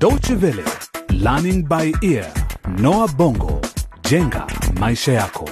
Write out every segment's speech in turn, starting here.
Deutsche Welle, Learning by Ear, Noah Bongo, jenga maisha yako.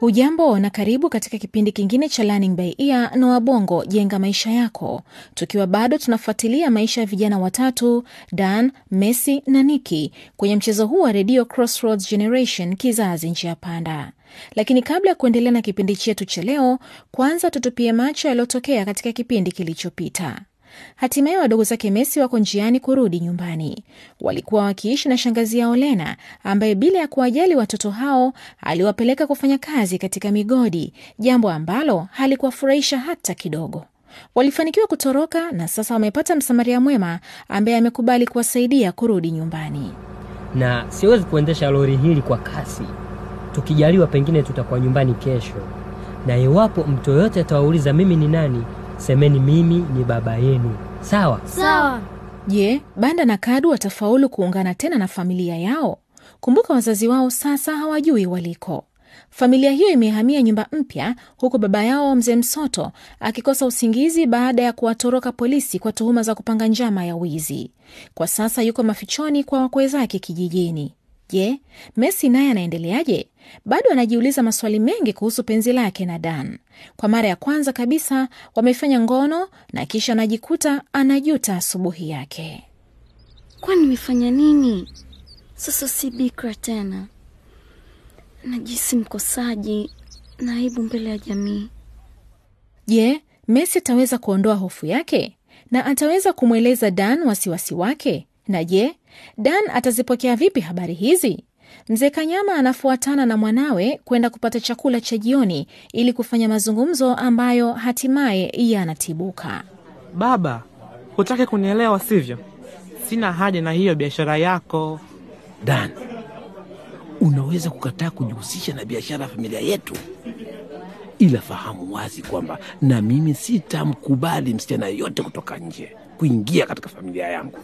Hujambo na karibu katika kipindi kingine cha Learning by Ear Noah Bongo, jenga maisha yako, tukiwa bado tunafuatilia maisha ya vijana watatu Dan, Messi na Nikki kwenye mchezo huu wa redio Crossroads Generation, kizazi njia panda. Lakini kabla ya kuendelea na kipindi chetu cha leo, kwanza tutupie macho yaliyotokea katika kipindi kilichopita. Hatimaye wadogo zake Messi wako njiani kurudi nyumbani. Walikuwa wakiishi na shangazi yao Lena, ambaye bila ya kuwajali watoto hao aliwapeleka kufanya kazi katika migodi, jambo ambalo halikuwafurahisha hata kidogo. Walifanikiwa kutoroka na sasa wamepata msamaria mwema ambaye amekubali kuwasaidia kurudi nyumbani. na siwezi kuendesha lori hili kwa kasi. Tukijaliwa, pengine tutakuwa nyumbani kesho, na iwapo mtu yoyote atawauliza mimi ni nani, semeni mimi ni baba yenu. Sawa? Sawa. Je, Banda na Kadu watafaulu kuungana tena na familia yao? Kumbuka wazazi wao sasa hawajui waliko. Familia hiyo imehamia nyumba mpya, huku baba yao mzee Msoto akikosa usingizi baada ya kuwatoroka polisi kwa tuhuma za kupanga njama ya wizi. Kwa sasa yuko mafichoni kwa wakwe zake kijijini. Je, Messi naye anaendeleaje? Bado anajiuliza maswali mengi kuhusu penzi lake na Dan. Kwa mara ya kwanza kabisa wamefanya ngono na kisha anajikuta anajuta asubuhi yake. Kwani nimefanya nini? Sasa si bikra tena, najisi mkosaji na aibu mbele ya jamii. Je, Messi ataweza kuondoa hofu yake na ataweza kumweleza Dan wasiwasi wake? Na je, Dan atazipokea vipi habari hizi? Mzee Kanyama anafuatana na mwanawe kwenda kupata chakula cha jioni ili kufanya mazungumzo ambayo hatimaye yanatibuka. Baba, hutaki kunielewa sivyo? Sina haja na hiyo biashara yako. Dan, unaweza kukataa kujihusisha na biashara ya familia yetu, ila fahamu wazi kwamba na mimi sitamkubali msichana yeyote kutoka nje kuingia katika familia yangu.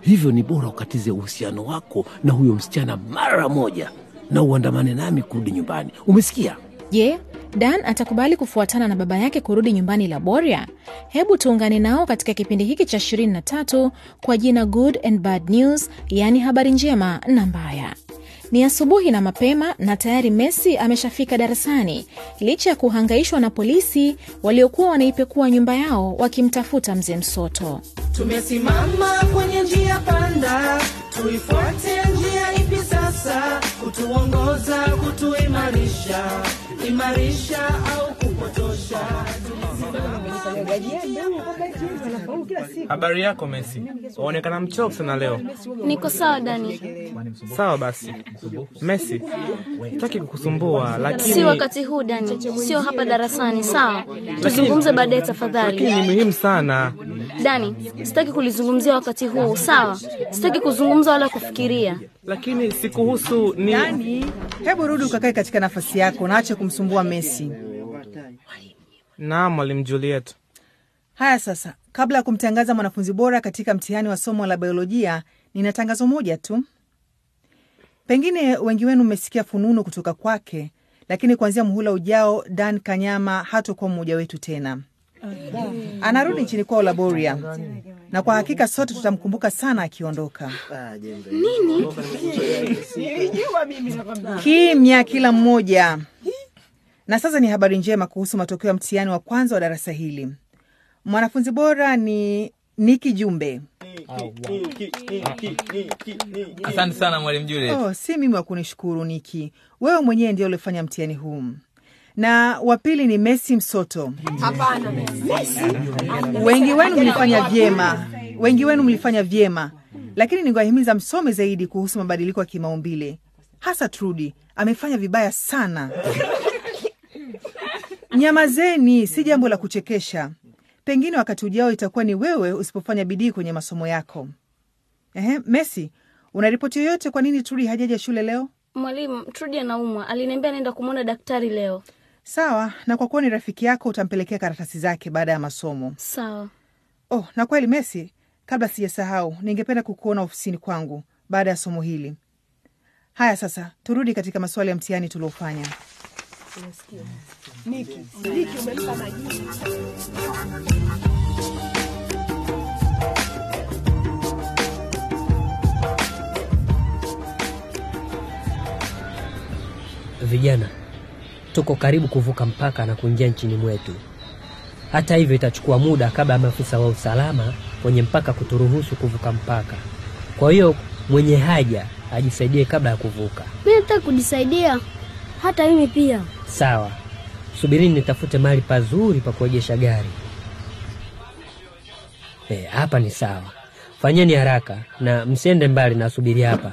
Hivyo ni bora ukatize uhusiano wako na huyo msichana mara moja na uandamane nami kurudi nyumbani. Umesikia? Je, Dan atakubali kufuatana na baba yake kurudi nyumbani Laboria? Hebu tuungane nao katika kipindi hiki cha 23 kwa jina Good and Bad News, yaani habari njema na mbaya. Ni asubuhi na mapema na tayari Messi ameshafika darasani licha ya kuhangaishwa na polisi waliokuwa wanaipekua nyumba yao wakimtafuta mzee Msoto. Tumesimama kwenye njia panda, tuifuate njia ipi sasa? Kutuongoza, kutuimarisha, imarisha au kupotosha? Habari yako Messi, waonekana mchovu sana leo. Niko sawa Dani, Sawa basi. Messi, sitaki kukusumbua, lakini si wakati huu Dani, sio hapa darasani. Sawa, tuzungumze baadaye lakini ni muhimu sana. Dani, sitaki kulizungumzia wakati huu. Sawa, sitaki kuzungumza wala kufikiria. Lakini sikuhusu ni Dani, hebu rudi ukakae katika nafasi yako na acha kumsumbua Messi. Naam, mwalimu Juliet. Haya sasa, kabla ya kumtangaza mwanafunzi bora katika mtihani wa somo la biolojia, nina tangazo moja tu. Pengine wengi wenu mmesikia fununu kutoka kwake, lakini kuanzia muhula ujao Dan Kanyama hatakuwa mmoja wetu tena. Anarudi nchini kwao Laboria, na kwa hakika sote tutamkumbuka sana akiondoka. Kimya kila mmoja. Na sasa ni habari njema kuhusu matokeo ya mtihani wa kwanza wa darasa hili. Mwanafunzi bora ni Niki Jumbe. Asante sana mwalimu Juliet. Oh, si mimi wa kunishukuru Niki, wewe mwenyewe ndio ulifanya mtihani huu. Na wa pili ni Messi Msoto. Wengi wenu mlifanya vyema, wengi wenu mlifanya vyema, lakini ningewahimiza msome zaidi kuhusu mabadiliko ya kimaumbile, hasa Trudi amefanya vibaya sana. Nyamazeni, si jambo la kuchekesha. Pengine wakati ujao itakuwa ni wewe usipofanya bidii kwenye masomo yako. Ehe, Messi, una ripoti yoyote kwa nini Trudi hajaja shule leo? Mwalimu, Trudi anaumwa, aliniambia naenda kumwona daktari leo. Sawa, na kwa kuwa ni rafiki yako utampelekea karatasi zake baada ya masomo. Sawa. Oh, na kweli Messi, kabla sijasahau, ningependa kukuona ofisini kwangu baada ya somo hili. Haya, sasa turudi katika masuala ya mtihani tuliofanya. Unasikia? Niki, Niki umempa majibu. Vijana, tuko karibu kuvuka mpaka na kuingia nchini mwetu. Hata hivyo, itachukua muda kabla ya maafisa wa usalama kwenye mpaka kuturuhusu kuvuka mpaka. Kwa hiyo mwenye haja ajisaidie kabla ya kuvuka. Mimi nataka kujisaidia, hata mimi pia. Sawa, subirini nitafute mahali pazuri pa kuegesha gari. Hapa hapa ni sawa. Fanyeni haraka na msiende mbali, nasubiri hapa.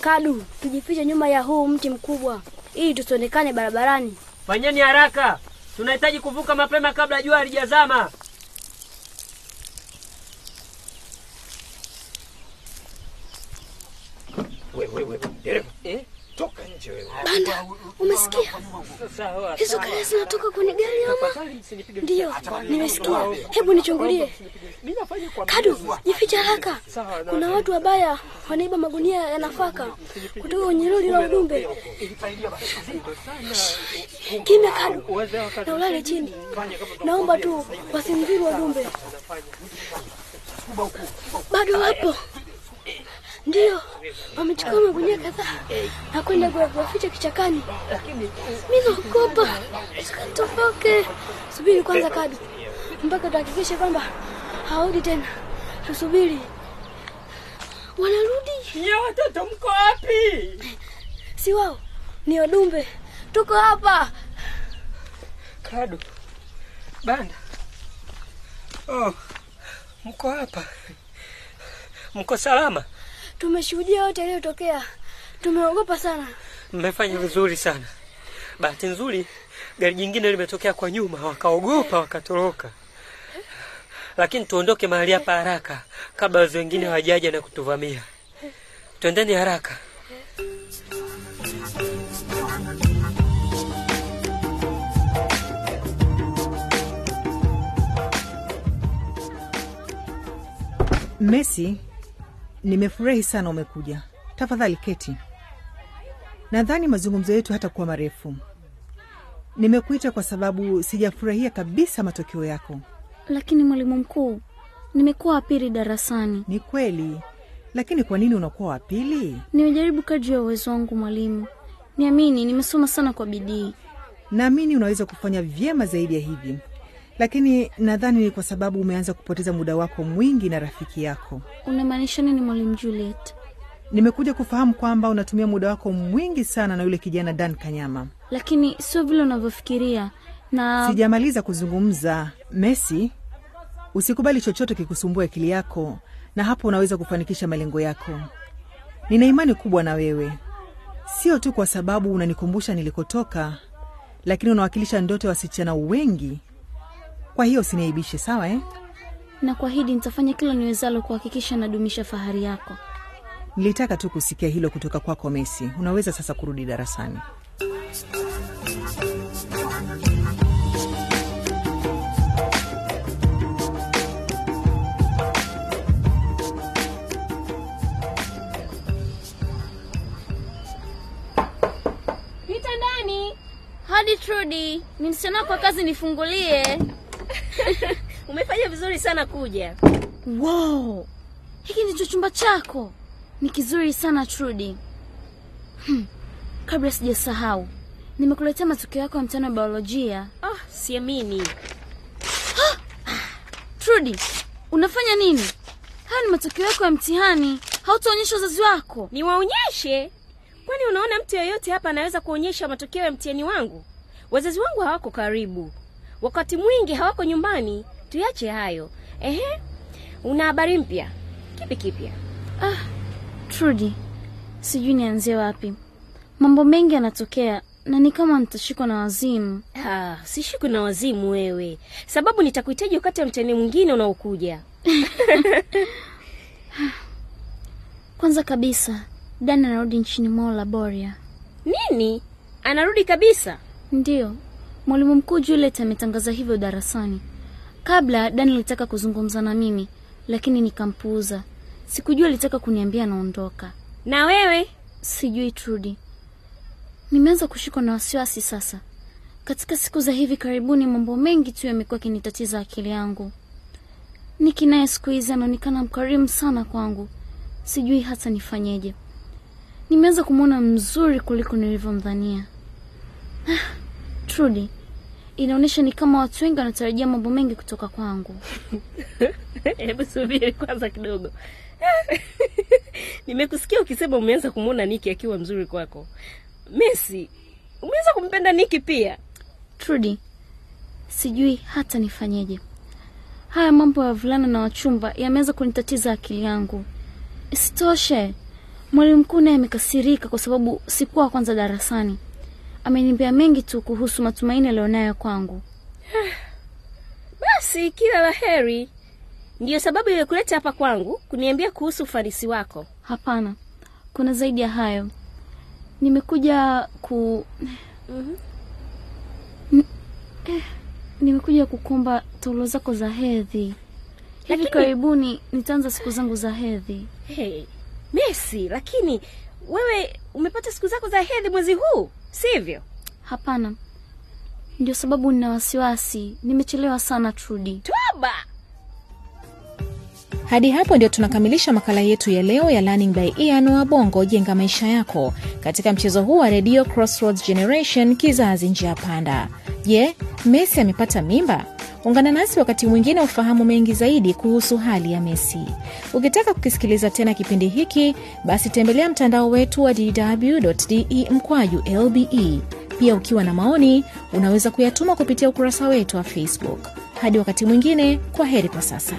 Kadu, tujifiche nyuma ya huu mti mkubwa ili tusionekane barabarani. Fanyeni haraka, tunahitaji kuvuka mapema kabla jua halijazama. Banda, umesikia? Hizo kelele zinatoka kwenye gari ama? Ndiyo, nimesikia. Hebu nichungulie. Kadu, jificha haraka. Kuna watu wabaya wanaiba magunia ya nafaka kutoka kwenye lori la ujumbe. Kimya Kadu, na ulale chini. Naomba tu wasimdhuru wajumbe. Bado wapo? Ndiyo, wamechukua magunia kadhaa na kwenda kuwaficha kichakani. Mi naogopa, sikatoke. Subiri kwanza, Kadu, mpaka tuhakikishe kwamba hawarudi tena. Tusubiri. Wanarudi? Nye watoto, mko wapi? Si wao, ni wadumbe. Tuko hapa. Kadu, Banda, oh, mko hapa? Mko salama? Tumeshuhudia yote yaliyotokea, tumeogopa sana. Mmefanya vizuri sana. Bahati nzuri gari jingine limetokea kwa nyuma, wakaogopa wakatoroka. Lakini tuondoke mahali hapa haraka kabla wazee wengine hawajaja na kutuvamia. Twendeni haraka. Messi, nimefurahi sana umekuja. Tafadhali keti. Nadhani mazungumzo yetu hatakuwa marefu. Nimekuita kwa sababu sijafurahia kabisa matokeo yako. Lakini mwalimu mkuu, nimekuwa wa pili darasani. Ni kweli, lakini kwa nini unakuwa wa pili? Nimejaribu kadri ya uwezo wangu mwalimu. Niamini, nimesoma sana kwa bidii. Naamini unaweza kufanya vyema zaidi ya hivi, lakini nadhani ni kwa sababu umeanza kupoteza muda wako mwingi na rafiki yako. Unamaanisha nini mwalimu Juliet? Nimekuja kufahamu kwamba unatumia muda wako mwingi sana na yule kijana Dan Kanyama. Lakini sio vile unavyofikiria na Sijamaliza kuzungumza. Messi, usikubali chochote kikusumbua akili yako, na hapo unaweza kufanikisha malengo yako. Nina imani kubwa na wewe, sio tu kwa sababu unanikumbusha nilikotoka, lakini unawakilisha ndoto ya wasichana wengi. Kwa hiyo usiniaibishe, sawa eh? na kuahidi nitafanya kila niwezalo kuhakikisha nadumisha fahari yako. Nilitaka tu kusikia hilo kutoka kwako mesi Unaweza sasa kurudi darasani. Pita ndani. Hadi trudi ni msichana kwa kazi, nifungulie. Umefanya vizuri sana kuja. Wow, hiki ndicho chumba chako? Ni kizuri sana Trudy. Hmm. Kabla sijasahau, nimekuletea matokeo yako ya mtihani wa biolojia. Oh, siamini. Trudy, unafanya nini? Haya ni matokeo yako ya mtihani. Hautaonyesha wazazi wako? Niwaonyeshe? Kwani unaona mtu yeyote hapa anaweza kuonyesha matokeo ya mtihani wangu? Wazazi wangu hawako karibu, wakati mwingi hawako nyumbani. Tuyache hayo. Ehe, una habari mpya? Kipi kipya? Ah, Trudy, sijui nianzie wapi. Mambo mengi yanatokea na ni kama nitashikwa na wazimu. Ah, sishikwi na wazimu wewe, sababu nitakuhitaji wakati wa mtihani mwingine unaokuja. Kwanza kabisa, Dan anarudi nchini mwao Laboria. Nini? Anarudi kabisa? Ndiyo, mwalimu mkuu Juliet ametangaza hivyo darasani. Kabla Dan alitaka kuzungumza na mimi, lakini nikampuuza. Sikujua alitaka kuniambia naondoka. Na wewe? Sijui Trudy. Nimeanza kushikwa na wasiwasi sasa. Katika siku za hivi karibuni, mambo mengi tu yamekuwa kinitatiza akili yangu. Niki naye siku hizi anaonekana mkarimu sana kwangu. sijui hata nifanyeje. Nimeanza kumwona mzuri kuliko nilivyomdhania. Ah, Trudy, inaonyesha ni kama watu wengi wanatarajia mambo mengi kutoka kwangu. Hebu subiri kwanza kidogo. Nimekusikia ukisema umeanza kumwona Niki akiwa mzuri kwako. Messi, umeanza kumpenda Niki pia? Trudy, sijui hata nifanyeje. Haya mambo ya vulana na wachumba yameanza kunitatiza akili yangu. Isitoshe, mwalimu mkuu naye amekasirika kwa sababu sikuwa wa kwanza darasani. Ameniambia mengi tu kuhusu matumaini alionayo kwangu. Basi kila la heri. Ndiyo sababu iliyokuleta hapa kwangu kuniambia kuhusu ufanisi wako. Hapana, kuna zaidi ya hayo. Nimekuja ku N- eh, nimekuja kukomba taulo zako za hedhi. Hivi Lakini- karibuni nitaanza siku zangu za hedhi. Hey, Messi, lakini wewe umepata siku zako za hedhi mwezi huu, sivyo? Hapana, ndio sababu nina wasiwasi. Nimechelewa sana Trudi. Toba! Hadi hapo ndio tunakamilisha makala yetu ya leo ya Learning by Ear na Wabongo jenga maisha yako katika mchezo huu wa redio Crossroads Generation kizazi njia panda. Je, Messi amepata mimba? Ungana nasi wakati mwingine ufahamu mengi zaidi kuhusu hali ya Messi. Ukitaka kukisikiliza tena kipindi hiki, basi tembelea mtandao wetu wa dw.de mkwaju lbe. Pia ukiwa na maoni, unaweza kuyatuma kupitia ukurasa wetu wa Facebook. Hadi wakati mwingine, kwa heri kwa sasa.